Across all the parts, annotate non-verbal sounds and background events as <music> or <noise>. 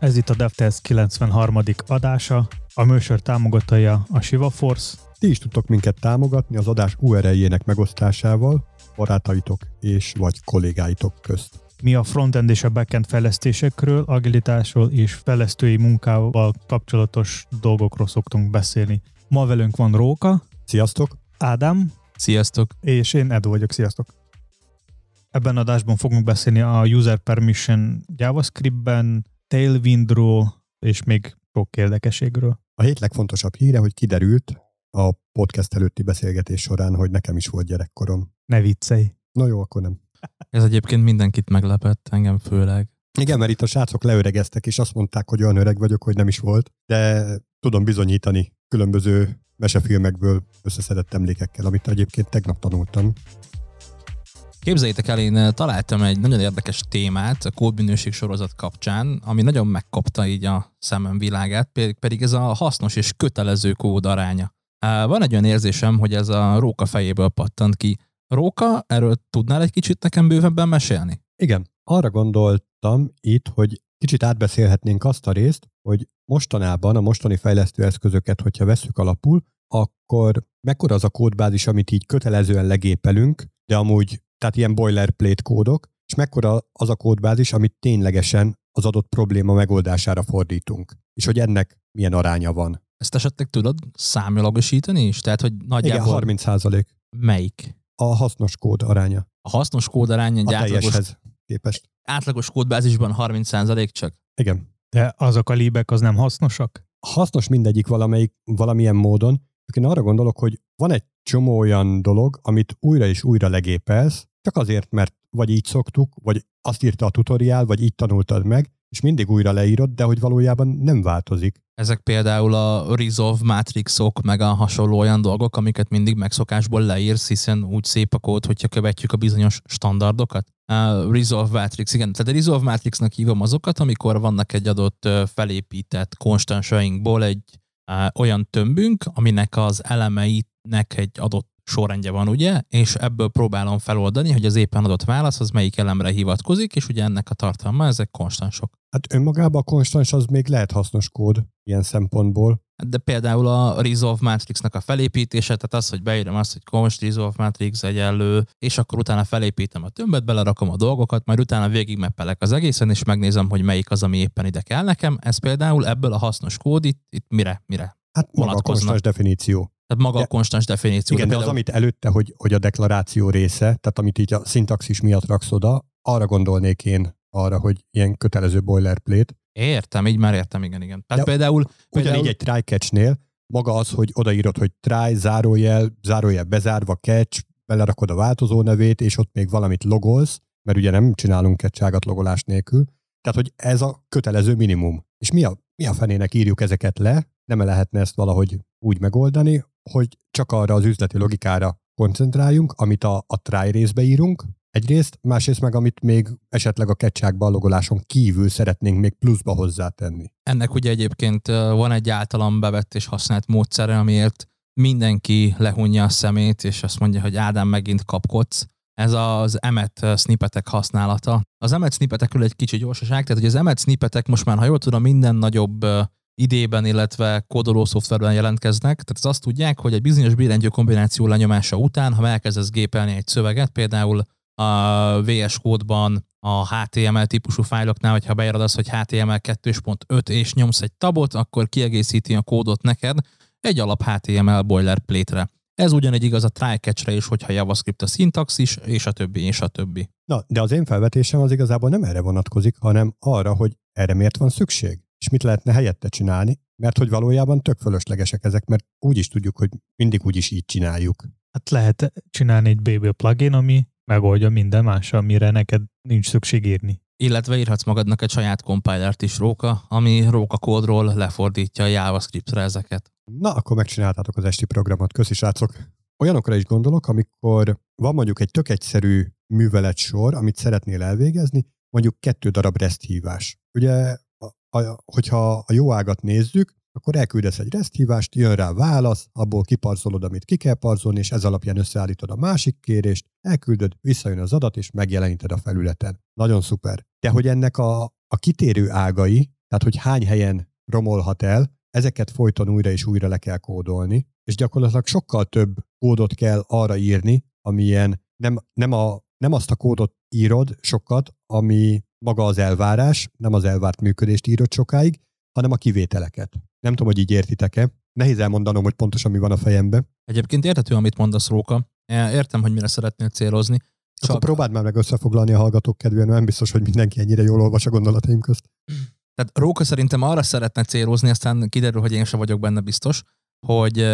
Ez itt a DevTest 93. adása, a műsor támogatója a Shiva Force. Ti is tudtok minket támogatni az adás URL-jének megosztásával, barátaitok és vagy kollégáitok közt. Mi a frontend és a backend fejlesztésekről, agilitásról és fejlesztői munkával kapcsolatos dolgokról szoktunk beszélni. Ma velünk van Róka. Sziasztok! Ádám. Sziasztok! És én Edu vagyok, sziasztok! Ebben a adásban fogunk beszélni a User Permission JavaScriptben, Tailwindról és még sok érdekeségről. A hét legfontosabb híre, hogy kiderült a podcast előtti beszélgetés során, hogy nekem is volt gyerekkorom. Ne viccelj. No jó, akkor nem. Ez egyébként mindenkit meglepett, engem főleg. Igen, mert itt a srácok leöregeztek, és azt mondták, hogy olyan öreg vagyok, hogy nem is volt, de tudom bizonyítani különböző mesefilmekből összeszedett emlékekkel, amit egyébként tegnap tanultam. Képzeljétek el, én eh, találtam egy nagyon érdekes témát a kódminőség sorozat kapcsán, ami nagyon megkapta így a szemem világát, pedig ez a hasznos és kötelező kód aránya. Van egy olyan érzésem, hogy ez a Róka fejéből pattant ki. Róka, erről tudnál egy kicsit nekem bővebben mesélni? Igen, arra gondoltam itt, hogy kicsit átbeszélhetnénk azt a részt, hogy mostanában a mostani fejlesztőeszközöket, hogyha vesszük alapul, akkor mekkora az a kódbázis, amit így kötelezően legépelünk, de amúgy tehát ilyen boilerplate kódok, és mekkora az a kódbázis, amit ténylegesen az adott probléma megoldására fordítunk, és hogy ennek milyen aránya van. Ezt esetleg tudod számolagosítani is? Tehát, hogy nagyjából... Igen, 30 százalék. Melyik? A hasznos kód aránya. A hasznos kód aránya egy a átlagos, képest. átlagos kódbázisban 30 százalék csak? Igen. De azok a libek az nem hasznosak? Hasznos mindegyik valamelyik, valamilyen módon, csak én arra gondolok, hogy van egy csomó olyan dolog, amit újra és újra legépelsz, csak azért, mert vagy így szoktuk, vagy azt írta a tutoriál, vagy így tanultad meg, és mindig újra leírod, de hogy valójában nem változik. Ezek például a Resolve Matrixok, meg a hasonló olyan dolgok, amiket mindig megszokásból leírsz, hiszen úgy szép a kód, hogyha követjük a bizonyos standardokat. Uh, Resolve Matrix, igen. Tehát a Resolve Matrixnak hívom azokat, amikor vannak egy adott felépített konstansainkból egy olyan tömbünk, aminek az elemeinek egy adott sorrendje van, ugye, és ebből próbálom feloldani, hogy az éppen adott válasz az melyik elemre hivatkozik, és ugye ennek a tartalma, ezek konstansok. Hát önmagában a konstans az még lehet hasznos kód ilyen szempontból. De például a Resolve Matrixnak a felépítése, tehát az, hogy beírom azt, hogy const Resolve Matrix egyenlő, és akkor utána felépítem a tömbet, belerakom a dolgokat, majd utána végigmeppelek az egészen, és megnézem, hogy melyik az, ami éppen ide kell nekem. Ez például ebből a hasznos kód itt, itt mire, mire Hát maga a konstans definíció. Tehát maga de, a konstans definíció. Igen, de, de az, amit előtte, hogy, hogy a deklaráció része, tehát amit így a szintaxis miatt raksz oda, arra gondolnék én arra, hogy ilyen kötelező boilerplate. Értem, így már értem, igen, igen. Tehát de például... például... Ugyanígy egy try catch-nél, maga az, hogy odaírod, hogy try, zárójel, zárójel bezárva, catch, belerakod a változó nevét, és ott még valamit logolsz, mert ugye nem csinálunk catch logolás nélkül. Tehát, hogy ez a kötelező minimum. És mi a, mi a fenének írjuk ezeket le? Nem lehetne ezt valahogy úgy megoldani, hogy csak arra az üzleti logikára koncentráljunk, amit a, a try részbe írunk, egyrészt, másrészt meg amit még esetleg a ketcsákba a kívül szeretnénk még pluszba hozzátenni. Ennek ugye egyébként van egy általam bevett és használt módszere, amiért mindenki lehunja a szemét, és azt mondja, hogy Ádám megint kapkodsz. Ez az emet snippetek használata. Az emet snippetekről egy kicsi gyorsaság, tehát hogy az emet snippetek most már, ha jól tudom, minden nagyobb idében, illetve kódoló szoftverben jelentkeznek. Tehát az azt tudják, hogy egy bizonyos billentyű kombináció lenyomása után, ha elkezdesz gépelni egy szöveget, például a VS kódban a HTML típusú fájloknál, hogyha beírod azt, hogy HTML 2.5 és nyomsz egy tabot, akkor kiegészíti a kódot neked egy alap HTML boilerplate-re. Ez ugyanegy igaz a try-catch-re is, hogyha JavaScript a szintaxis, és a többi, és a többi. Na, de az én felvetésem az igazából nem erre vonatkozik, hanem arra, hogy erre miért van szükség és mit lehetne helyette csinálni, mert hogy valójában tök fölöslegesek ezek, mert úgy is tudjuk, hogy mindig úgy is így csináljuk. Hát lehet csinálni egy BB plugin, ami megoldja minden más, amire neked nincs szükség írni. Illetve írhatsz magadnak egy saját compilert is Róka, ami Róka kódról lefordítja a JavaScript-re ezeket. Na, akkor megcsináltátok az esti programot, köszi srácok! Olyanokra is gondolok, amikor van mondjuk egy tök egyszerű műveletsor, amit szeretnél elvégezni, mondjuk kettő darab REST hívás. Ugye a, hogyha a jó ágat nézzük, akkor elküldesz egy REST jön rá válasz, abból kiparzolod, amit ki kell parzolni, és ez alapján összeállítod a másik kérést, elküldöd, visszajön az adat, és megjeleníted a felületen. Nagyon szuper. De hogy ennek a, a kitérő ágai, tehát hogy hány helyen romolhat el, ezeket folyton újra és újra le kell kódolni, és gyakorlatilag sokkal több kódot kell arra írni, amilyen nem, nem, a, nem azt a kódot írod sokat, ami maga az elvárás, nem az elvárt működést írod sokáig, hanem a kivételeket. Nem tudom, hogy így értitek-e. Nehéz elmondanom, hogy pontosan mi van a fejembe. Egyébként értető, amit mondasz, Róka. Értem, hogy mire szeretnél célozni. Csak... Akkor próbáld már meg összefoglalni a hallgatók kedvéért, nem biztos, hogy mindenki ennyire jól olvas a gondolataim közt. Tehát Róka szerintem arra szeretne célozni, aztán kiderül, hogy én sem vagyok benne biztos, hogy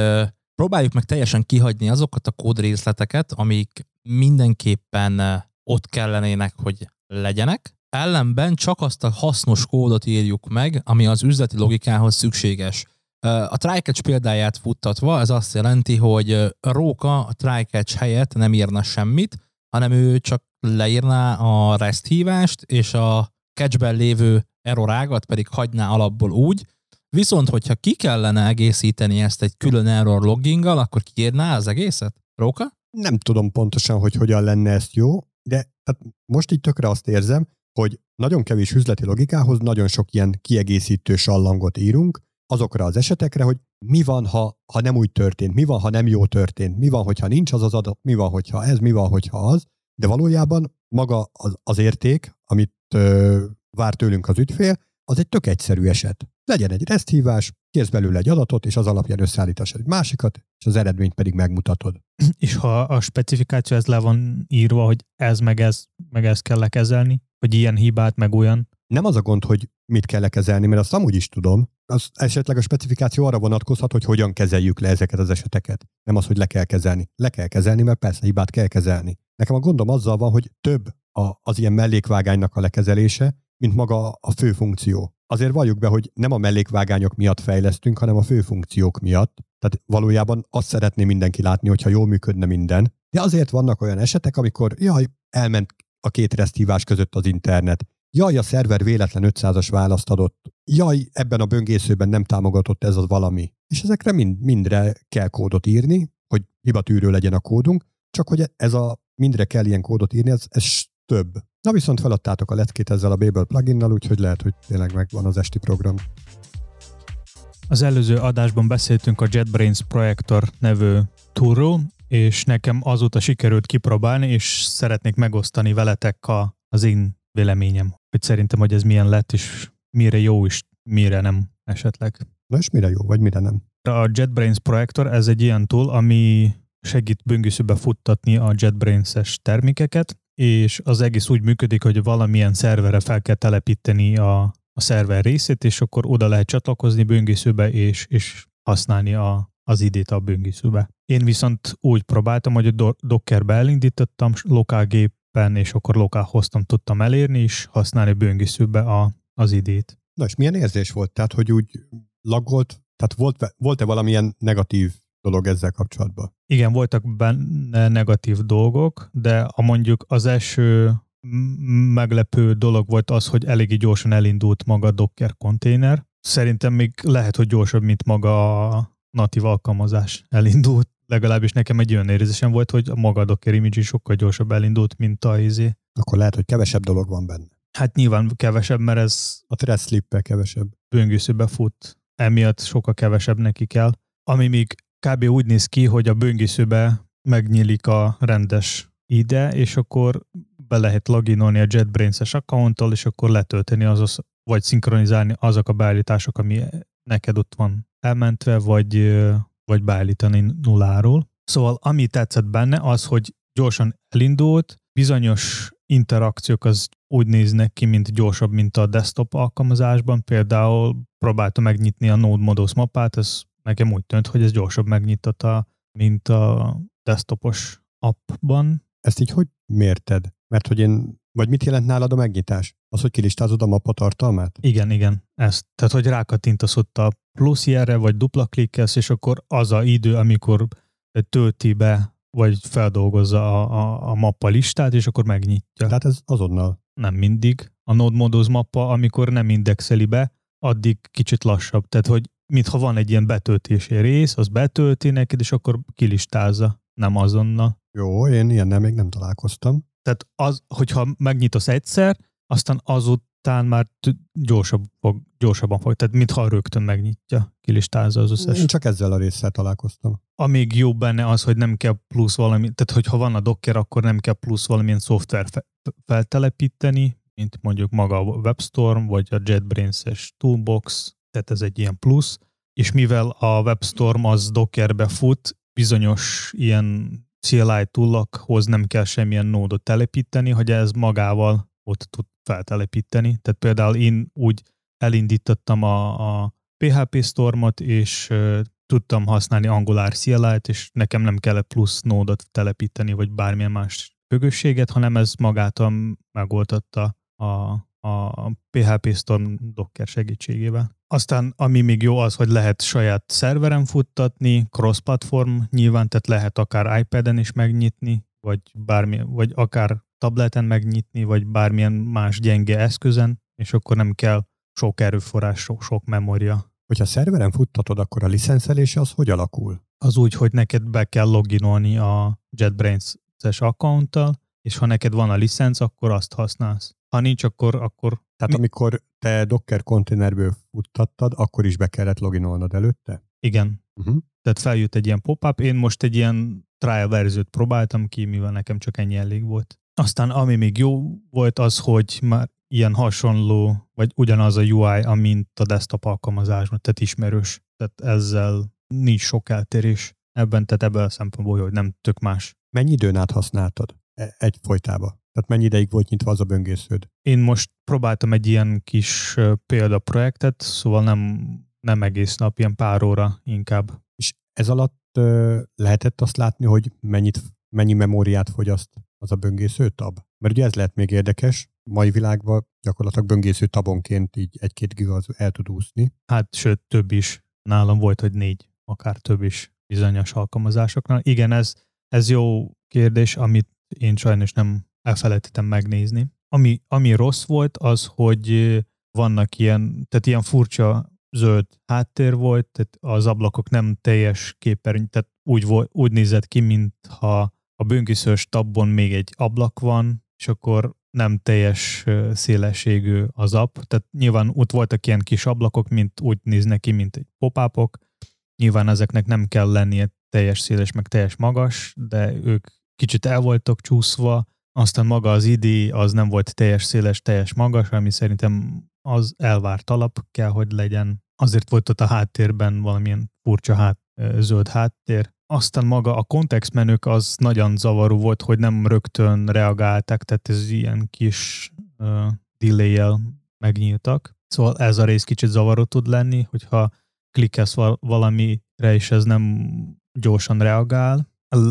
próbáljuk meg teljesen kihagyni azokat a kódrészleteket, amik mindenképpen ott kellenének, hogy legyenek, ellenben csak azt a hasznos kódot írjuk meg, ami az üzleti logikához szükséges. A trycatch példáját futtatva, ez azt jelenti, hogy Róka a trycatch helyett nem írna semmit, hanem ő csak leírná a REST hívást, és a catchben lévő errorágat pedig hagyná alapból úgy, viszont hogyha ki kellene egészíteni ezt egy külön error logginggal, akkor kiírná az egészet? Róka? Nem tudom pontosan, hogy hogyan lenne ezt jó, de tehát most itt tökre azt érzem, hogy nagyon kevés üzleti logikához nagyon sok ilyen kiegészítő sallangot írunk, azokra az esetekre, hogy mi van, ha, ha nem úgy történt, mi van, ha nem jó történt, mi van, hogyha nincs az az adat, mi van, hogyha ez, mi van, hogyha az, de valójában maga az, az érték, amit ö, vár tőlünk az ügyfél, az egy tök egyszerű eset. Legyen egy REST hívás, kérsz belőle egy adatot, és az alapján összeállítasz egy másikat, és az eredményt pedig megmutatod. <clears throat> És ha a specifikáció ez le van írva, hogy ez meg ez, meg ez kell lekezelni, hogy ilyen hibát, meg olyan. Nem az a gond, hogy mit kell lekezelni, mert azt amúgy is tudom. Az esetleg a specifikáció arra vonatkozhat, hogy hogyan kezeljük le ezeket az eseteket. Nem az, hogy le kell kezelni. Le kell kezelni, mert persze hibát kell kezelni. Nekem a gondom azzal van, hogy több a, az ilyen mellékvágánynak a lekezelése, mint maga a fő funkció. Azért valljuk be, hogy nem a mellékvágányok miatt fejlesztünk, hanem a fő funkciók miatt. Tehát valójában azt szeretné mindenki látni, hogyha jól működne minden. De azért vannak olyan esetek, amikor jaj, elment a két reszthívás között az internet. Jaj, a szerver véletlen 500-as választ adott. Jaj, ebben a böngészőben nem támogatott ez az valami. És ezekre mind, mindre kell kódot írni, hogy hibatűrő legyen a kódunk, csak hogy ez a mindre kell ilyen kódot írni, ez, ez több. Na viszont feladtátok a leckét ezzel a Babel pluginnal, úgyhogy lehet, hogy tényleg megvan az esti program. Az előző adásban beszéltünk a JetBrains projektor nevű túról, és nekem azóta sikerült kipróbálni, és szeretnék megosztani veletek a, az én véleményem, hogy szerintem, hogy ez milyen lett, és mire jó is, mire nem esetleg. Na és mire jó, vagy mire nem? A JetBrains projektor, ez egy ilyen tool, ami segít böngészőbe futtatni a JetBrains-es termékeket, és az egész úgy működik, hogy valamilyen szerverre fel kell telepíteni a, a szerver részét, és akkor oda lehet csatlakozni böngészőbe, és, és használni a, az idét a böngészőbe. Én viszont úgy próbáltam, hogy a Dockerbe elindítottam lokálgépen, és akkor lokál hoztam tudtam elérni, és használni böngészőbe a, az idét. Na és milyen érzés volt? Tehát, hogy úgy lagolt, tehát volt, volt-e valamilyen negatív dolog ezzel kapcsolatban? Igen, voltak benne negatív dolgok, de a mondjuk az első meglepő dolog volt az, hogy eléggé gyorsan elindult maga a Docker konténer. Szerintem még lehet, hogy gyorsabb, mint maga a natív alkalmazás elindult. Legalábbis nekem egy olyan érzésem volt, hogy a maga Docker image sokkal gyorsabb elindult, mint a izé. Akkor lehet, hogy kevesebb dolog van benne. Hát nyilván kevesebb, mert ez... A thread kevesebb. Böngészőbe fut, emiatt sokkal kevesebb neki kell. Ami még kb. úgy néz ki, hogy a böngészőbe megnyílik a rendes ide, és akkor be lehet loginolni a JetBrains-es accounttal, és akkor letölteni azaz, vagy szinkronizálni azok a beállítások, ami neked ott van elmentve, vagy, vagy beállítani nulláról. Szóval ami tetszett benne, az, hogy gyorsan elindult, bizonyos interakciók az úgy néznek ki, mint gyorsabb, mint a desktop alkalmazásban. Például próbáltam megnyitni a Node Modos mappát, ez nekem úgy tűnt, hogy ez gyorsabb megnyitata, mint a desktopos appban. Ezt így hogy mérted? Mert hogy én, vagy mit jelent nálad a megnyitás? Az, hogy kilistázod a mappa tartalmát? Igen, igen. Ezt. Tehát, hogy rákattintasz ott a plusz jelre, vagy dupla klikkelsz, és akkor az a idő, amikor tölti be, vagy feldolgozza a, a, a mappa listát, és akkor megnyitja. Tehát ez azonnal? Nem mindig. A Node Modos mappa, amikor nem indexeli be, addig kicsit lassabb. Tehát, hogy mintha van egy ilyen betöltési rész, az betölti neked, és akkor kilistázza, nem azonnal. Jó, én ilyennel még nem találkoztam. Tehát az, hogyha megnyitasz egyszer, aztán azután már gyorsabb fog, gyorsabban fog, tehát mintha rögtön megnyitja, kilistázza az összes. Én csak ezzel a résszel találkoztam. Amíg jó benne az, hogy nem kell plusz valami, tehát hogyha van a Docker, akkor nem kell plusz valamilyen szoftver fe, feltelepíteni, mint mondjuk maga a WebStorm, vagy a JetBrains-es Toolbox, tehát ez egy ilyen plusz, és mivel a WebStorm az Dockerbe fut, bizonyos ilyen CLI toolokhoz nem kell semmilyen nódot telepíteni, hogy ez magával ott tud feltelepíteni. Tehát például én úgy elindítottam a, a PHP Stormot, és uh, tudtam használni Angular CLI-t, és nekem nem kellett plusz nódot telepíteni, vagy bármilyen más függőséget, hanem ez magától megoldotta a, a PHP Storm Docker segítségével. Aztán ami még jó az, hogy lehet saját szerveren futtatni, cross-platform nyilván, tehát lehet akár iPad-en is megnyitni, vagy, bármi, vagy akár tableten megnyitni, vagy bármilyen más gyenge eszközen, és akkor nem kell sok erőforrás, sok, sok memória. Hogyha szerveren futtatod, akkor a licenszelés az hogy alakul? Az úgy, hogy neked be kell loginolni a JetBrains-es accounttal, és ha neked van a licenc, akkor azt használsz. Ha nincs, akkor... akkor Tehát Mi? amikor te Docker konténerből futtattad, akkor is be kellett loginolnod előtte? Igen. Uh-huh. Tehát feljött egy ilyen pop-up, én most egy ilyen trial verziót próbáltam ki, mivel nekem csak ennyi elég volt. Aztán ami még jó volt az, hogy már ilyen hasonló, vagy ugyanaz a UI, amint a desktop alkalmazásban, tehát ismerős. Tehát ezzel nincs sok eltérés ebben, tehát ebből a szempontból, hogy nem tök más. Mennyi időn át használtad e, egy folytába? Tehát mennyi ideig volt nyitva az a böngésződ? Én most próbáltam egy ilyen kis példaprojektet, szóval nem, nem egész nap, ilyen pár óra inkább. És ez alatt ö, lehetett azt látni, hogy mennyit, mennyi memóriát fogyaszt az a böngésző tab? Mert ugye ez lehet még érdekes, mai világban gyakorlatilag böngésző tabonként így egy-két giga el tud úszni. Hát sőt, több is. Nálam volt, hogy négy, akár több is bizonyos alkalmazásoknál. Igen, ez, ez jó kérdés, amit én sajnos nem elfelejtettem megnézni. Ami, ami rossz volt, az, hogy vannak ilyen, tehát ilyen furcsa zöld háttér volt, tehát az ablakok nem teljes képernyő, tehát úgy, volt, úgy nézett ki, mintha a böngészős tabban még egy ablak van, és akkor nem teljes szélességű az app. Tehát nyilván ott voltak ilyen kis ablakok, mint úgy néznek ki, mint egy pop Nyilván ezeknek nem kell lennie teljes széles, meg teljes magas, de ők kicsit el voltak csúszva, aztán maga az ID az nem volt teljes széles, teljes magas, ami szerintem az elvárt alap kell, hogy legyen. Azért volt ott a háttérben valamilyen furcsa hát, zöld háttér. Aztán maga a kontextmenük az nagyon zavaró volt, hogy nem rögtön reagáltak, tehát ez ilyen kis uh, delay megnyíltak. Szóval ez a rész kicsit zavaró tud lenni, hogyha klikkelsz valamire, és ez nem gyorsan reagál.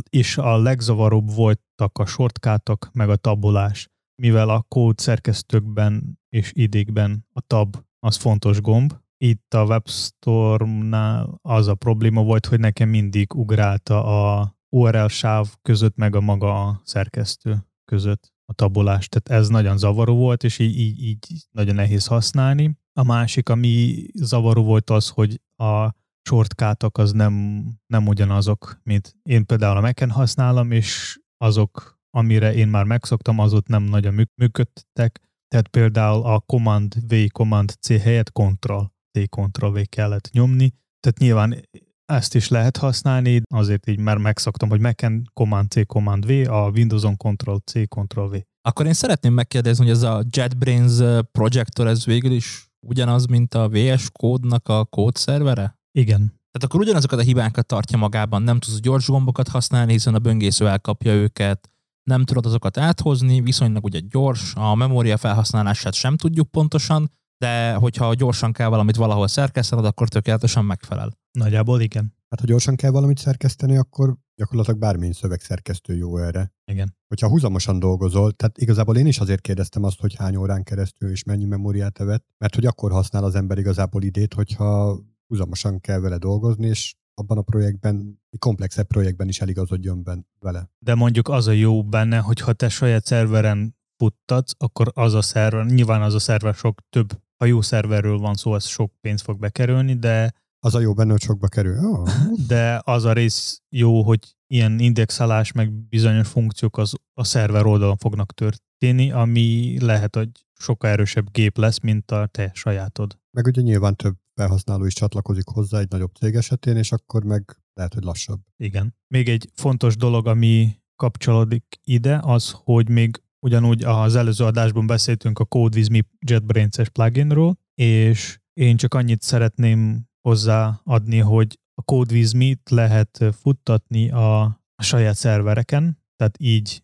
És a legzavaróbb voltak a shortcutok, meg a tabulás, mivel a kód szerkesztőkben és idékben a tab az fontos gomb. Itt a WebStorm-nál az a probléma volt, hogy nekem mindig ugrálta a URL sáv között, meg a maga a szerkesztő között a tabulás. Tehát ez nagyon zavaró volt, és így, így, így nagyon nehéz használni. A másik, ami zavaró volt az, hogy a shortcutok az nem, nem ugyanazok, mint én például a Mac-en használom, és azok, amire én már megszoktam, azok nem nagyon működtek. Tehát például a Command V, Command C helyett Ctrl C, Ctrl V kellett nyomni. Tehát nyilván ezt is lehet használni, azért így már megszoktam, hogy Mac-en Command C, Command V, a Windows-on Ctrl C, Ctrl V. Akkor én szeretném megkérdezni, hogy ez a JetBrains projektor, ez végül is ugyanaz, mint a VS kódnak a kódszervere? Igen. Tehát akkor ugyanazokat a hibákat tartja magában, nem tudsz gyors gombokat használni, hiszen a böngésző elkapja őket, nem tudod azokat áthozni, viszonylag ugye gyors, a memória felhasználását sem tudjuk pontosan, de hogyha gyorsan kell valamit valahol szerkesztened, akkor tökéletesen megfelel. Nagyjából igen. Hát ha gyorsan kell valamit szerkeszteni, akkor gyakorlatilag bármilyen szövegszerkesztő jó erre. Igen. Hogyha húzamosan dolgozol, tehát igazából én is azért kérdeztem azt, hogy hány órán keresztül és mennyi memóriát evett, mert hogy akkor használ az ember igazából idét, hogyha húzamosan kell vele dolgozni, és abban a projektben, egy komplexebb projektben is eligazodjon ben, vele. De mondjuk az a jó benne, hogy ha te saját szerveren futtatsz, akkor az a szerver, nyilván az a szerver sok több, ha jó szerverről van szó, az sok pénz fog bekerülni, de Az a jó benne, hogy sokba kerül. Oh. de az a rész jó, hogy ilyen indexálás, meg bizonyos funkciók az a szerver oldalon fognak történni, ami lehet, hogy sokkal erősebb gép lesz, mint a te sajátod. Meg ugye nyilván több felhasználó is csatlakozik hozzá egy nagyobb cég esetén, és akkor meg lehet, hogy lassabb. Igen. Még egy fontos dolog, ami kapcsolódik ide, az, hogy még ugyanúgy az előző adásban beszéltünk a Code with Me JetBrains-es pluginról, és én csak annyit szeretném hozzáadni, hogy a Code with Me-t lehet futtatni a, saját szervereken, tehát így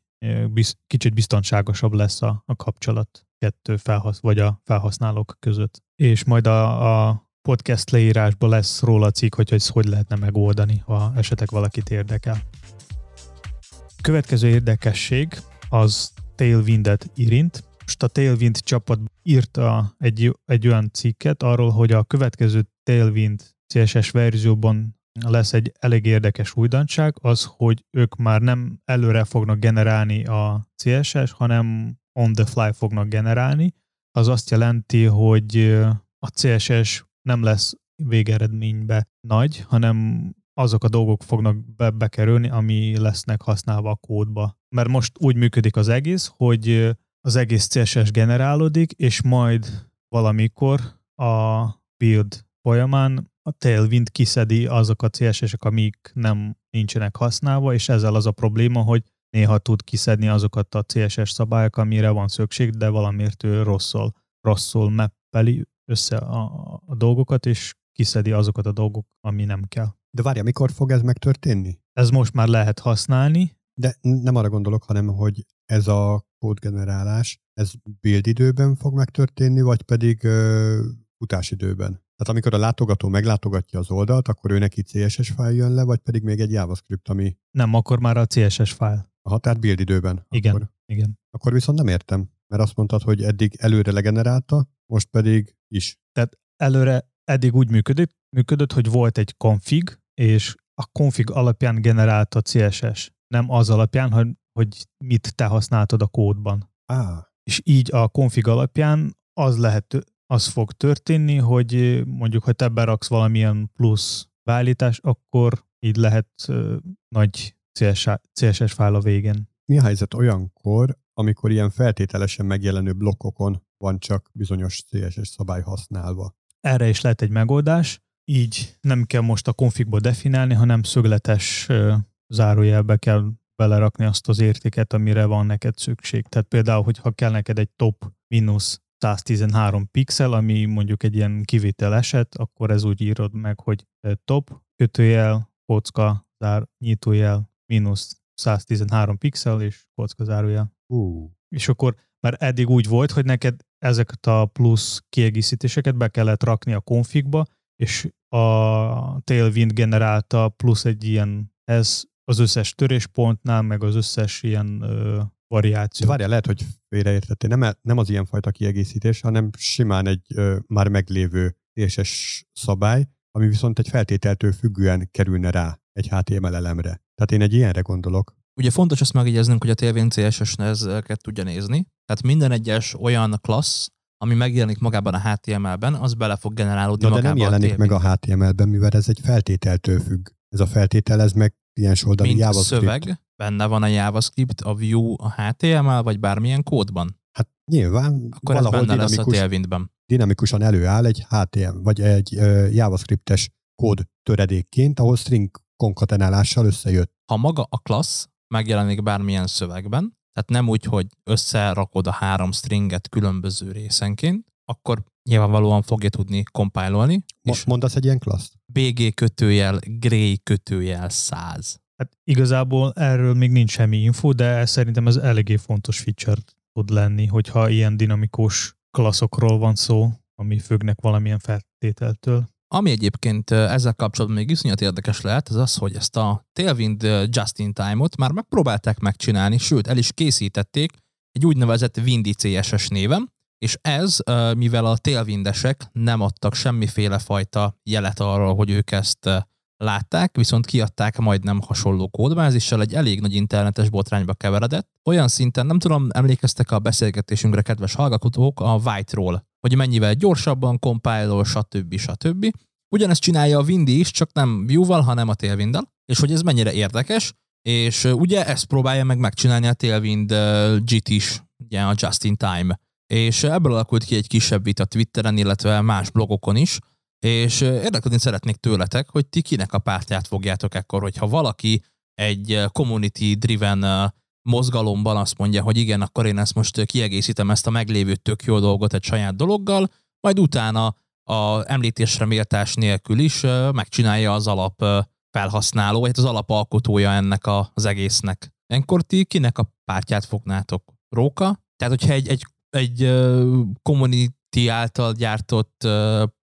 kicsit biztonságosabb lesz a, a kapcsolat kettő felhasz, vagy a felhasználók között. És majd a, a podcast leírásban lesz róla cikk, hogy ezt hogy lehetne megoldani, ha esetek valakit érdekel. Következő érdekesség az Tailwind-et érint. Most a Tailwind csapat írta egy, egy olyan cikket arról, hogy a következő Tailwind CSS verzióban lesz egy elég érdekes újdonság, az, hogy ők már nem előre fognak generálni a CSS, hanem on the fly fognak generálni. Az azt jelenti, hogy a CSS nem lesz végeredménybe nagy, hanem azok a dolgok fognak be- bekerülni, ami lesznek használva a kódba. Mert most úgy működik az egész, hogy az egész CSS generálódik, és majd valamikor a build folyamán a Tailwind kiszedi azok a CSS-ek, amik nem nincsenek használva, és ezzel az a probléma, hogy néha tud kiszedni azokat a CSS szabályok, amire van szükség, de valamiért ő rosszul, rosszul mappeli össze a, a dolgokat, és kiszedi azokat a dolgok, ami nem kell. De várja, mikor fog ez megtörténni? Ez most már lehet használni. De nem arra gondolok, hanem hogy ez a kódgenerálás, ez build időben fog megtörténni, vagy pedig uh, utásidőben? Tehát amikor a látogató meglátogatja az oldalt, akkor ő neki CSS fájl jön le, vagy pedig még egy JavaScript, ami... Nem, akkor már a CSS fájl. A határ build időben. Igen, Akkor, igen. akkor viszont nem értem, mert azt mondtad, hogy eddig előre legenerálta, most pedig is. Előre eddig úgy működött, működött, hogy volt egy config, és a config alapján generálta a CSS. Nem az alapján, hogy, hogy mit te használtad a kódban. Á, És így a config alapján az lehet, az fog történni, hogy mondjuk, ha te beraksz valamilyen plusz beállítás, akkor így lehet ö, nagy CSS, CSS fájl a végén. mi a helyzet olyankor, amikor ilyen feltételesen megjelenő blokkokon van csak bizonyos CSS szabály használva? Erre is lehet egy megoldás, így nem kell most a configba definiálni, hanem szögletes zárójelbe kell belerakni azt az értéket, amire van neked szükség. Tehát például, hogyha kell neked egy top mínusz 113 pixel, ami mondjuk egy ilyen kivétel eset, akkor ez úgy írod meg, hogy top, kötőjel, kocka, zár, nyitójel, mínusz 113 pixel és kocka zárójel. Ú, És akkor már eddig úgy volt, hogy neked ezeket a plusz kiegészítéseket be kellett rakni a configba, és a Tailwind generálta plusz egy ilyen, ez az összes töréspontnál, meg az összes ilyen ö, variáció. várjál, lehet, hogy félreértettél. Nem, nem az ilyenfajta kiegészítés, hanem simán egy ö, már meglévő CSS szabály, ami viszont egy feltételtől függően kerülne rá egy HTML elemre. Tehát én egy ilyenre gondolok. Ugye fontos azt megjegyeznünk, hogy a Tailwind CSS ezeket tudja nézni. Tehát minden egyes olyan klassz, ami megjelenik magában a HTML-ben, az bele fog generálódni Na, de nem jelenik a meg a HTML-ben, mivel ez egy feltételtől függ. Ez a feltétel, ez meg ilyen oldali Mint JavaScript. szöveg, benne van a JavaScript, a Vue, a HTML, vagy bármilyen kódban. Hát nyilván Akkor valahol benne lesz a dinamikus, Tailwindben. dinamikusan előáll egy HTML, vagy egy ö, JavaScriptes kód töredékként, ahol string konkatenálással összejött. Ha maga a klassz megjelenik bármilyen szövegben, tehát nem úgy, hogy összerakod a három stringet különböző részenként, akkor nyilvánvalóan fogja tudni kompilolni, Mo- mondasz egy ilyen klaszt? BG kötőjel, Gray kötőjel 100. Hát igazából erről még nincs semmi info, de szerintem ez eléggé fontos feature tud lenni, hogyha ilyen dinamikus klasszokról van szó, ami függnek valamilyen feltételtől. Ami egyébként ezzel kapcsolatban még iszonyat érdekes lehet, az az, hogy ezt a Tailwind ö, Just-in-Time-ot már megpróbálták megcsinálni, sőt, el is készítették egy úgynevezett Windy CSS néven, és ez, mivel a Tailwindesek nem adtak semmiféle fajta jelet arra, hogy ők ezt látták, viszont kiadták majdnem hasonló kódbázissal, egy elég nagy internetes botrányba keveredett. Olyan szinten, nem tudom, emlékeztek a beszélgetésünkre, kedves hallgatók, a White-ról, hogy mennyivel gyorsabban compile stb. stb. Ugyanezt csinálja a Windy is, csak nem Vue-val, hanem a Tailwind-dal, és hogy ez mennyire érdekes, és ugye ezt próbálja meg megcsinálni a Tailwind JIT is, ugye a Just in Time. És ebből alakult ki egy kisebb vita Twitteren, illetve más blogokon is, és érdeklődni szeretnék tőletek, hogy ti kinek a pártját fogjátok ekkor, hogyha valaki egy community-driven mozgalomban azt mondja, hogy igen, akkor én ezt most kiegészítem ezt a meglévő tök jó dolgot egy saját dologgal, majd utána a említésre méltás nélkül is megcsinálja az alap felhasználó, vagy hát az alapalkotója ennek az egésznek. Enkor ti kinek a pártját fognátok? Róka? Tehát, hogyha egy, egy, egy community által gyártott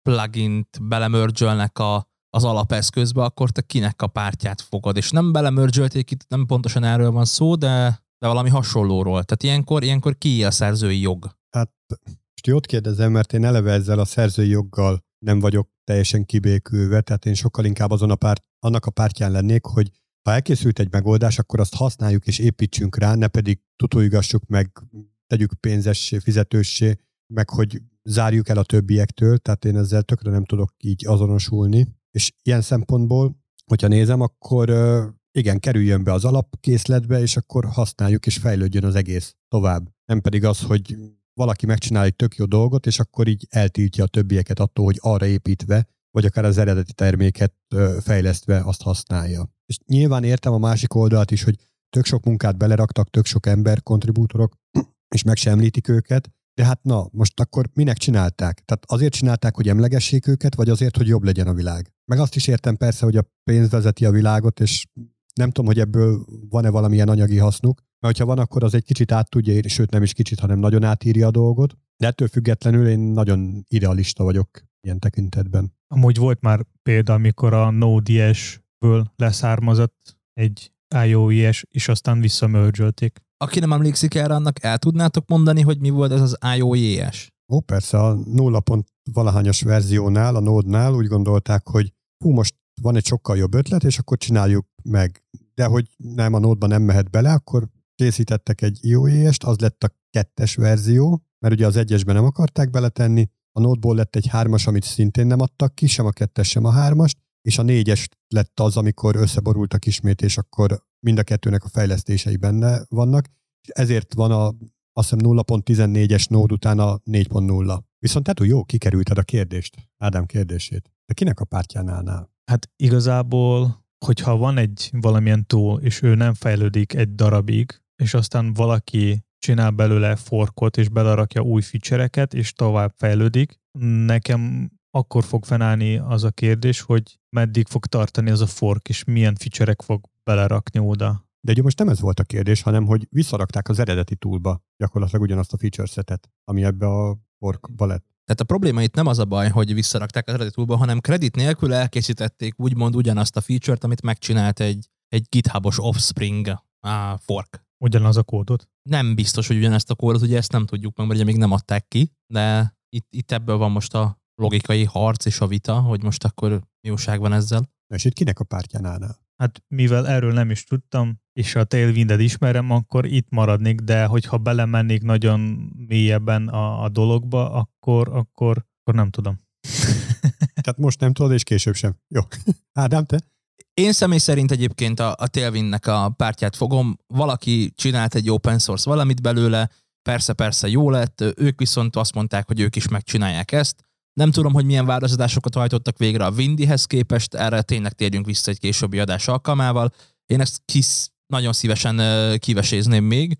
plugint belemörgyölnek a, az alapeszközbe, akkor te kinek a pártját fogod. És nem belemörgyölték, itt nem pontosan erről van szó, de, de valami hasonlóról. Tehát ilyenkor, ilyenkor ki a szerzői jog? Hát most jót kérdezem, mert én eleve ezzel a szerzői joggal nem vagyok teljesen kibékülve, tehát én sokkal inkább azon a párt, annak a pártján lennék, hogy ha elkészült egy megoldás, akkor azt használjuk és építsünk rá, ne pedig tutulgassuk meg, tegyük pénzessé, fizetőssé, meg hogy zárjuk el a többiektől, tehát én ezzel tökre nem tudok így azonosulni. És ilyen szempontból, hogyha nézem, akkor igen, kerüljön be az alapkészletbe, és akkor használjuk, és fejlődjön az egész tovább. Nem pedig az, hogy valaki megcsinál egy tök jó dolgot, és akkor így eltiltja a többieket attól, hogy arra építve, vagy akár az eredeti terméket fejlesztve azt használja. És nyilván értem a másik oldalt is, hogy tök sok munkát beleraktak, tök sok ember, kontribútorok, és meg sem említik őket, de hát na, most akkor minek csinálták? Tehát azért csinálták, hogy emlegessék őket, vagy azért, hogy jobb legyen a világ? Meg azt is értem persze, hogy a pénz vezeti a világot, és nem tudom, hogy ebből van-e valamilyen anyagi hasznuk, mert ha van, akkor az egy kicsit át tudja írni, sőt nem is kicsit, hanem nagyon átírja a dolgot. De ettől függetlenül én nagyon idealista vagyok ilyen tekintetben. Amúgy volt már példa, amikor a Node.js-ből leszármazott egy IOIS, és aztán visszamörzsölték. Aki nem emlékszik erre, annak el tudnátok mondani, hogy mi volt ez az IOIS? Ó, persze, a nulla pont valahányas verziónál, a Node-nál úgy gondolták, hogy hú, most van egy sokkal jobb ötlet, és akkor csináljuk meg. De hogy nem, a Node-ba nem mehet bele, akkor készítettek egy IOE-est, az lett a kettes verzió, mert ugye az egyesben nem akarták beletenni, a Node-ból lett egy hármas, amit szintén nem adtak ki, sem a kettes, sem a hármast, és a négyes lett az, amikor összeborultak ismét, és akkor mind a kettőnek a fejlesztései benne vannak, ezért van a azt hiszem 0.14-es Node után a 4.0. Viszont te jó, kikerülted a kérdést, Ádám kérdését. De kinek a pártján állnál? Hát igazából, hogyha van egy valamilyen tool, és ő nem fejlődik egy darabig, és aztán valaki csinál belőle forkot, és belerakja új feature és tovább fejlődik, nekem akkor fog fennállni az a kérdés, hogy meddig fog tartani az a fork, és milyen feature fog belerakni oda. De ugye most nem ez volt a kérdés, hanem hogy visszarakták az eredeti túlba gyakorlatilag ugyanazt a feature setet, ami ebbe a forkba lett. Tehát a probléma itt nem az a baj, hogy visszarakták az eredeti túlba, hanem kredit nélkül elkészítették úgymond ugyanazt a feature-t, amit megcsinált egy, egy GitHubos Offspring uh, fork. Ugyanaz a kódot? Nem biztos, hogy ugyanezt a kódot, ugye ezt nem tudjuk meg, mert ugye még nem adták ki, de itt, itt ebből van most a logikai harc és a vita, hogy most akkor mi újság van ezzel. És itt kinek a pártján állnál? Hát mivel erről nem is tudtam, és a Tailwind-et ismerem, akkor itt maradnék, de hogyha belemennék nagyon mélyebben a, a dologba, akkor, akkor, akkor nem tudom. <laughs> Tehát most nem tudod, és később sem. Jó. <laughs> Ádám, te? Én személy szerint egyébként a, a Tailwindnek a pártját fogom. Valaki csinált egy open source valamit belőle, persze-persze jó lett, ők viszont azt mondták, hogy ők is megcsinálják ezt. Nem tudom, hogy milyen változatásokat hajtottak végre a Windyhez képest, erre tényleg térjünk vissza egy későbbi adás alkalmával. Én ezt kis, nagyon szívesen kivesézném még.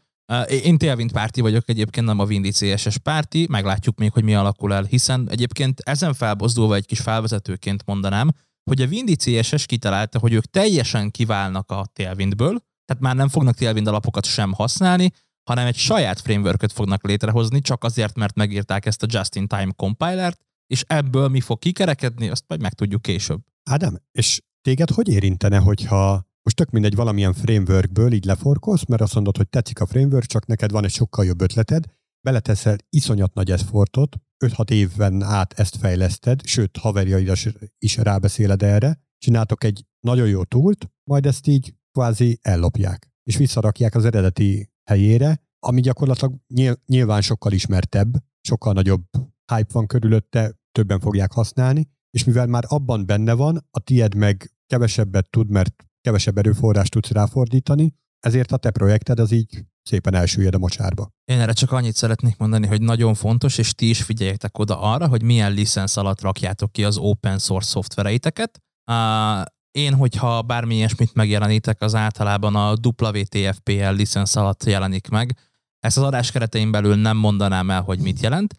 Én Tailwind párti vagyok egyébként, nem a Windy CSS párti, meglátjuk még, hogy mi alakul el, hiszen egyébként ezen felbozdulva egy kis felvezetőként mondanám, hogy a Windy CSS kitalálta, hogy ők teljesen kiválnak a Tailwindből, tehát már nem fognak Tailwind alapokat sem használni, hanem egy saját frameworköt fognak létrehozni, csak azért, mert megírták ezt a just-in-time compilert, és ebből mi fog kikerekedni, azt majd megtudjuk később. Ádám, és téged hogy érintene, hogyha most tök mindegy valamilyen frameworkből így leforkolsz, mert azt mondod, hogy tetszik a framework, csak neked van egy sokkal jobb ötleted, beleteszel iszonyat nagy eszfortot, 5-6 évben át ezt fejleszted, sőt, haverjaid is rábeszéled erre, csináltok egy nagyon jó túlt, majd ezt így kvázi ellopják, és visszarakják az eredeti helyére, ami gyakorlatilag nyilván sokkal ismertebb, sokkal nagyobb hype van körülötte, többen fogják használni, és mivel már abban benne van, a tied meg kevesebbet tud, mert kevesebb erőforrást tudsz ráfordítani, ezért a te projekted az így szépen elsüllyed a mocsárba. Én erre csak annyit szeretnék mondani, hogy nagyon fontos, és ti is figyeljetek oda arra, hogy milyen licensz alatt rakjátok ki az open source szoftvereiteket. Uh, én, hogyha bármi ilyesmit megjelenítek, az általában a WTFPL licensz alatt jelenik meg. Ezt az adás keretein belül nem mondanám el, hogy mit jelent.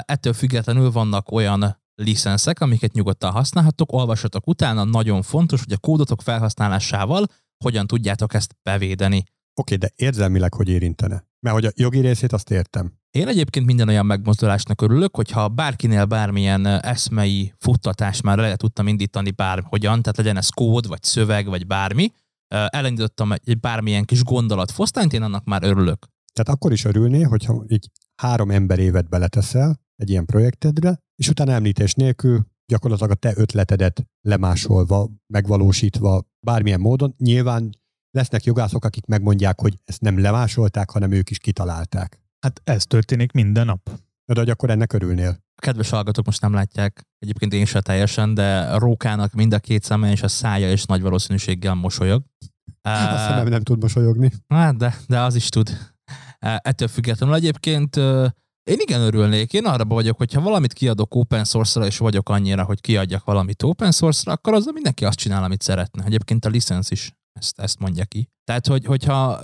Ettől függetlenül vannak olyan licenszek, amiket nyugodtan használhatok, olvassatok utána, nagyon fontos, hogy a kódotok felhasználásával hogyan tudjátok ezt bevédeni. Oké, de érzelmileg hogy érintene? Mert hogy a jogi részét azt értem. Én egyébként minden olyan megmozdulásnak örülök, hogyha bárkinél bármilyen eszmei futtatást már le tudtam indítani bárhogyan, tehát legyen ez kód, vagy szöveg, vagy bármi, elindítottam egy bármilyen kis gondolatfosztányt, én annak már örülök. Tehát akkor is örülné, hogyha így három ember évet beleteszel egy ilyen projektedre, és utána említés nélkül gyakorlatilag a te ötletedet lemásolva, megvalósítva bármilyen módon. Nyilván lesznek jogászok, akik megmondják, hogy ezt nem lemásolták, hanem ők is kitalálták. Hát ez történik minden nap. De hogy akkor ennek örülnél. A kedves hallgatók most nem látják, egyébként én se teljesen, de Rókának mind a két szeme és a szája is nagy valószínűséggel mosolyog. A szemem nem tud mosolyogni. Hát, de, de az is tud. Ettől függetlenül egyébként én igen örülnék, én arra vagyok, hogyha valamit kiadok open source-ra, és vagyok annyira, hogy kiadjak valamit open source-ra, akkor az mindenki azt csinál, amit szeretne. Egyébként a licensz is ezt, ezt mondja ki. Tehát, hogy, hogyha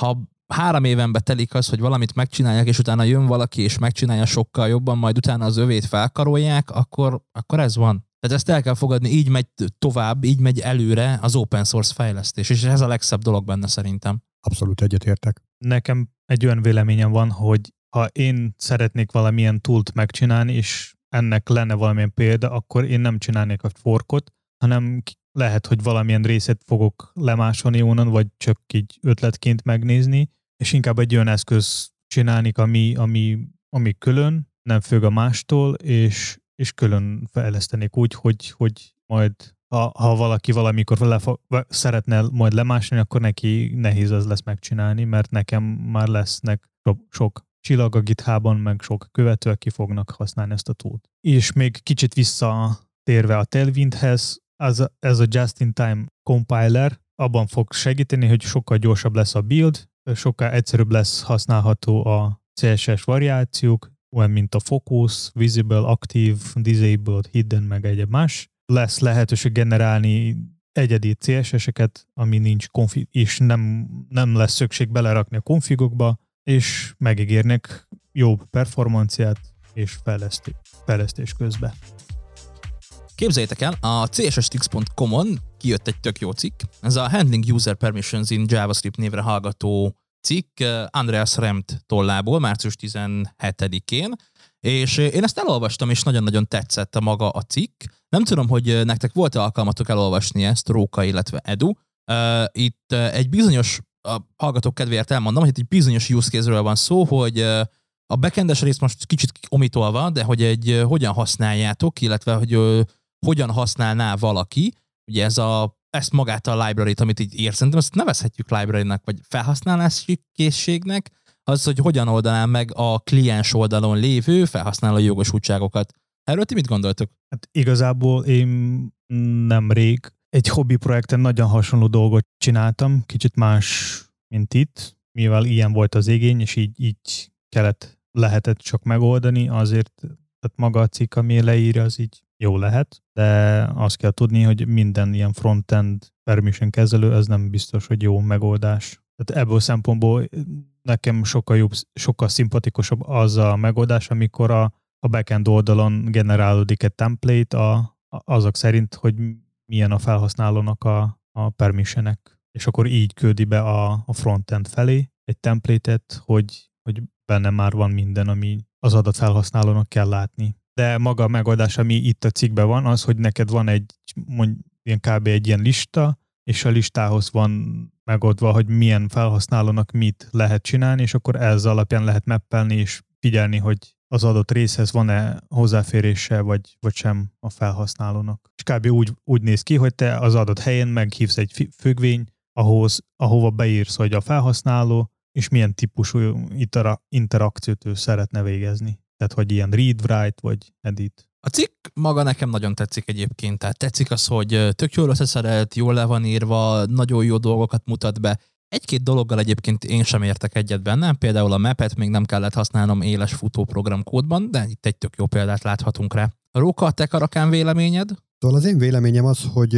ha három éven telik az, hogy valamit megcsinálják, és utána jön valaki, és megcsinálja sokkal jobban, majd utána az övét felkarolják, akkor, akkor ez van. Tehát ezt el kell fogadni, így megy tovább, így megy előre az open source fejlesztés, és ez a legszebb dolog benne szerintem. Abszolút egyetértek. Nekem egy olyan véleményem van, hogy ha én szeretnék valamilyen túlt megcsinálni, és ennek lenne valamilyen példa, akkor én nem csinálnék a forkot, hanem lehet, hogy valamilyen részét fogok lemásolni onnan, vagy csak így ötletként megnézni, és inkább egy olyan eszköz csinálni, ami, ami, ami külön, nem függ a mástól, és, és külön fejlesztenék úgy, hogy, hogy majd ha, ha valaki valamikor lefo- szeretne majd lemásolni, akkor neki nehéz az lesz megcsinálni, mert nekem már lesznek sok csillag a githában, meg sok követő, aki fognak használni ezt a túlt. És még kicsit visszatérve a Tailwindhez, az, ez a just-in-time compiler abban fog segíteni, hogy sokkal gyorsabb lesz a build, sokkal egyszerűbb lesz használható a CSS variációk, olyan mint a focus, visible, active, disabled, hidden, meg egyéb más. Lesz lehetőség generálni egyedi CSS-eket, ami nincs konfig, és nem, nem lesz szükség belerakni a konfigokba, és megígérnek jobb performanciát és fejlesztés, fejlesztés közben. Képzeljétek el, a csstix.com-on kijött egy tök jó cikk. Ez a Handling User Permissions in JavaScript névre hallgató cikk eh, Andreas Remt tollából, március 17-én, és én ezt elolvastam, és nagyon-nagyon tetszett a maga a cikk. Nem tudom, hogy eh, nektek volt-e alkalmatok elolvasni ezt, Róka, illetve Edu. Eh, itt egy bizonyos, a hallgatók kedvéért elmondom, hogy itt egy bizonyos use case-ről van szó, hogy a backendes részt most kicsit omitolva, de hogy egy hogyan használjátok, illetve hogy hogyan használná valaki, ugye ez a, ezt magát a library-t, amit így ér, szerintem ezt nevezhetjük library-nak, vagy felhasználási készségnek, az, hogy hogyan oldanám meg a kliens oldalon lévő felhasználó jogosultságokat. Erről ti mit gondoltok? Hát igazából én nem rég egy hobbi projekten nagyon hasonló dolgot csináltam, kicsit más, mint itt, mivel ilyen volt az igény, és így, így kellett, lehetett csak megoldani, azért tehát maga a cikk, ami leírja, az így jó lehet, de azt kell tudni, hogy minden ilyen frontend permission kezelő, ez nem biztos, hogy jó megoldás. Tehát ebből a szempontból nekem sokkal jobb, sokkal szimpatikusabb az a megoldás, amikor a, a backend oldalon generálódik egy template a, azok szerint, hogy milyen a felhasználónak a, a permissionek, és akkor így küldi be a, a frontend felé egy template-et, hogy, hogy benne már van minden, ami az adat felhasználónak kell látni de maga a megoldás, ami itt a cikkben van, az, hogy neked van egy, mondj, ilyen kb. egy ilyen lista, és a listához van megoldva, hogy milyen felhasználónak mit lehet csinálni, és akkor ez alapján lehet mappelni, és figyelni, hogy az adott részhez van-e hozzáférése, vagy, vagy sem a felhasználónak. És kb. úgy, úgy néz ki, hogy te az adott helyen meghívsz egy függvény, ahhoz, ahova beírsz, hogy a felhasználó, és milyen típusú interakciót ő szeretne végezni. Tehát, hogy ilyen read, write, vagy edit. A cikk maga nekem nagyon tetszik egyébként, tehát tetszik az, hogy tök jól összeszerelt, jól le van írva, nagyon jó dolgokat mutat be. Egy-két dologgal egyébként én sem értek egyet benne, például a mapet még nem kellett használnom éles futóprogram kódban, de itt egy tök jó példát láthatunk rá. Róka, te karakán véleményed? Szóval az én véleményem az, hogy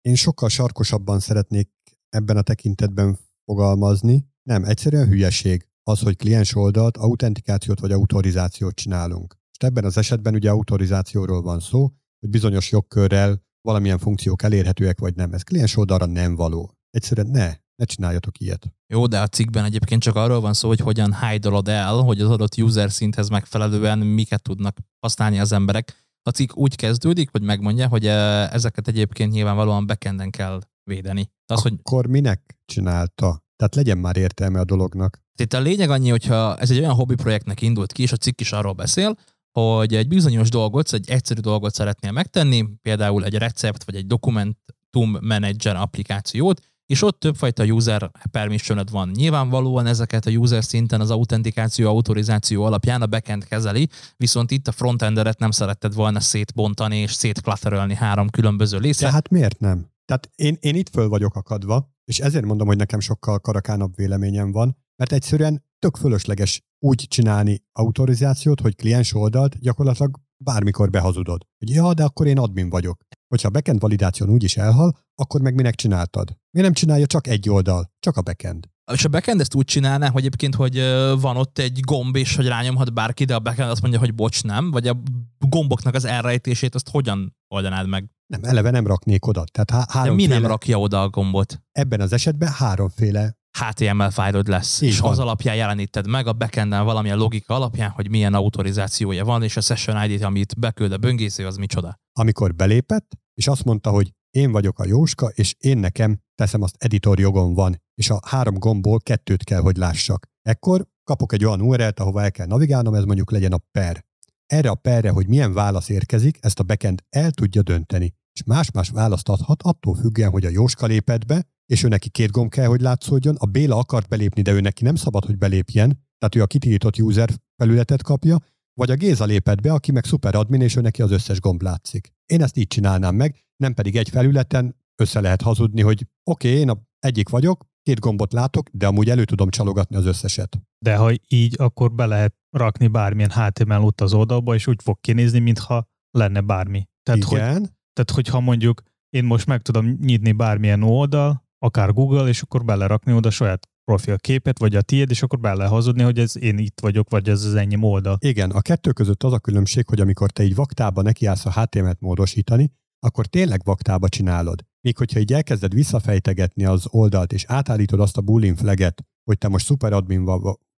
én sokkal sarkosabban szeretnék ebben a tekintetben fogalmazni. Nem, egyszerűen hülyeség az, hogy kliens oldalt autentikációt vagy autorizációt csinálunk. Ebben az esetben ugye autorizációról van szó, hogy bizonyos jogkörrel valamilyen funkciók elérhetőek vagy nem. Ez kliens oldalra nem való. Egyszerűen ne, ne csináljatok ilyet. Jó, de a cikkben egyébként csak arról van szó, hogy hogyan hide el, hogy az adott user szinthez megfelelően miket tudnak használni az emberek. A cikk úgy kezdődik, hogy megmondja, hogy ezeket egyébként nyilvánvalóan backenden kell védeni. Az, Akkor hogy... minek csinálta? Tehát legyen már értelme a dolognak. Itt a lényeg annyi, hogyha ez egy olyan hobbi projektnek indult ki, és a cikk is arról beszél, hogy egy bizonyos dolgot, egy egyszerű dolgot szeretnél megtenni, például egy recept vagy egy dokumentum manager applikációt, és ott többfajta user permission van. Nyilvánvalóan ezeket a user szinten az autentikáció, autorizáció alapján a backend kezeli, viszont itt a frontenderet nem szeretted volna szétbontani és szétklatterölni három különböző részre. hát miért nem? Tehát én, én itt föl vagyok akadva, és ezért mondom, hogy nekem sokkal karakánabb véleményem van, mert egyszerűen tök fölösleges úgy csinálni autorizációt, hogy kliens oldalt gyakorlatilag bármikor behazudod. Hogy ja, de akkor én admin vagyok. Hogyha a backend validáción úgyis elhal, akkor meg minek csináltad? Miért nem csinálja csak egy oldal, csak a backend? És a backend ezt úgy csinálná, hogy egyébként, hogy van ott egy gomb, és hogy rányomhat bárki, de a backend azt mondja, hogy bocs, nem? Vagy a gomboknak az elrejtését, azt hogyan oldanád meg? Nem, eleve nem raknék oda. Tehát há- háromféle... De mi nem rakja oda a gombot? Ebben az esetben háromféle HTML fájlod lesz, Így és van. az alapján jeleníted meg a backenden valamilyen logika alapján, hogy milyen autorizációja van, és a session ID-t, amit beküld a böngésző, az micsoda. Amikor belépett, és azt mondta, hogy én vagyok a Jóska, és én nekem teszem azt editor jogom van, és a három gombból kettőt kell, hogy lássak. Ekkor kapok egy olyan URL-t, ahova el kell navigálnom, ez mondjuk legyen a per. Erre a perre, hogy milyen válasz érkezik, ezt a backend el tudja dönteni. És más-más választ adhat attól függően, hogy a Jóska lépett be, és ő neki két gomb kell, hogy látszódjon, a Béla akart belépni, de ő neki nem szabad, hogy belépjen, tehát ő a kitiltott user felületet kapja, vagy a Géza lépett be, aki meg admin, és ő neki az összes gomb látszik. Én ezt így csinálnám meg, nem pedig egy felületen össze lehet hazudni, hogy oké, okay, én a egyik vagyok, két gombot látok, de amúgy elő tudom csalogatni az összeset. De ha így, akkor be lehet rakni bármilyen HTML út az oldalba, és úgy fog kinézni, mintha lenne bármi. Tehát, Igen. Hogy, tehát, hogyha mondjuk én most meg tudom nyitni bármilyen oldal, akár Google, és akkor belerakni oda saját profilképet, vagy a tiéd, és akkor bele hazudni, hogy ez én itt vagyok, vagy ez az enyém oldal. Igen, a kettő között az a különbség, hogy amikor te így vaktába nekiállsz a HTML-t módosítani, akkor tényleg vaktába csinálod. Míg hogyha így elkezded visszafejtegetni az oldalt, és átállítod azt a boolean flaget, hogy te most szuperadmin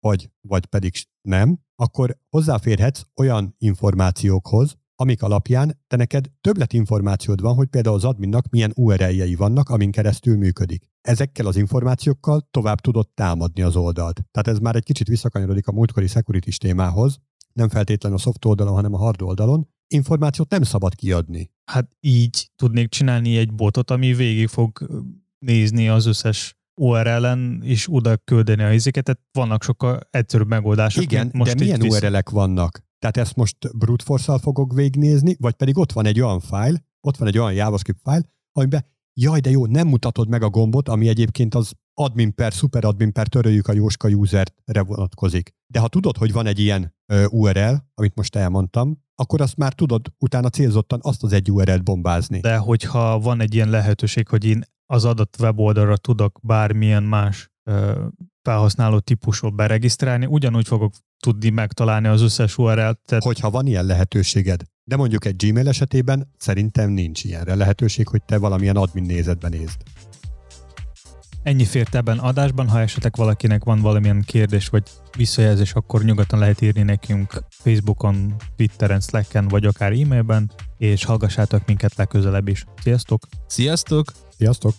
vagy, vagy pedig nem, akkor hozzáférhetsz olyan információkhoz, amik alapján te neked információd van, hogy például az adminnak milyen URL-jei vannak, amin keresztül működik. Ezekkel az információkkal tovább tudod támadni az oldalt. Tehát ez már egy kicsit visszakanyarodik a múltkori security témához, nem feltétlenül a soft oldalon, hanem a hard oldalon. Információt nem szabad kiadni. Hát így tudnék csinálni egy botot, ami végig fog nézni az összes URL-en és oda küldeni a izéket, tehát vannak sokkal egyszerűbb megoldások. Igen, most de milyen URL-ek vannak? Tehát ezt most brute force fogok végignézni, vagy pedig ott van egy olyan fájl, ott van egy olyan JavaScript fájl, amiben jaj, de jó, nem mutatod meg a gombot, ami egyébként az admin per, admin per töröljük a Jóska userre vonatkozik. De ha tudod, hogy van egy ilyen URL, amit most elmondtam, akkor azt már tudod utána célzottan azt az egy URL-t bombázni. De hogyha van egy ilyen lehetőség, hogy én az adott weboldalra tudok bármilyen más felhasználó típusról beregisztrálni, ugyanúgy fogok tudni megtalálni az összes URL-t. Tehát... Hogyha van ilyen lehetőséged. De mondjuk egy Gmail esetében szerintem nincs ilyenre lehetőség, hogy te valamilyen admin nézetben nézd. Ennyi fért ebben adásban, ha esetleg valakinek van valamilyen kérdés vagy visszajelzés, akkor nyugodtan lehet írni nekünk Facebookon, Twitteren, Slacken vagy akár e-mailben, és hallgassátok minket legközelebb is. Sziasztok! Sziasztok! Sziasztok!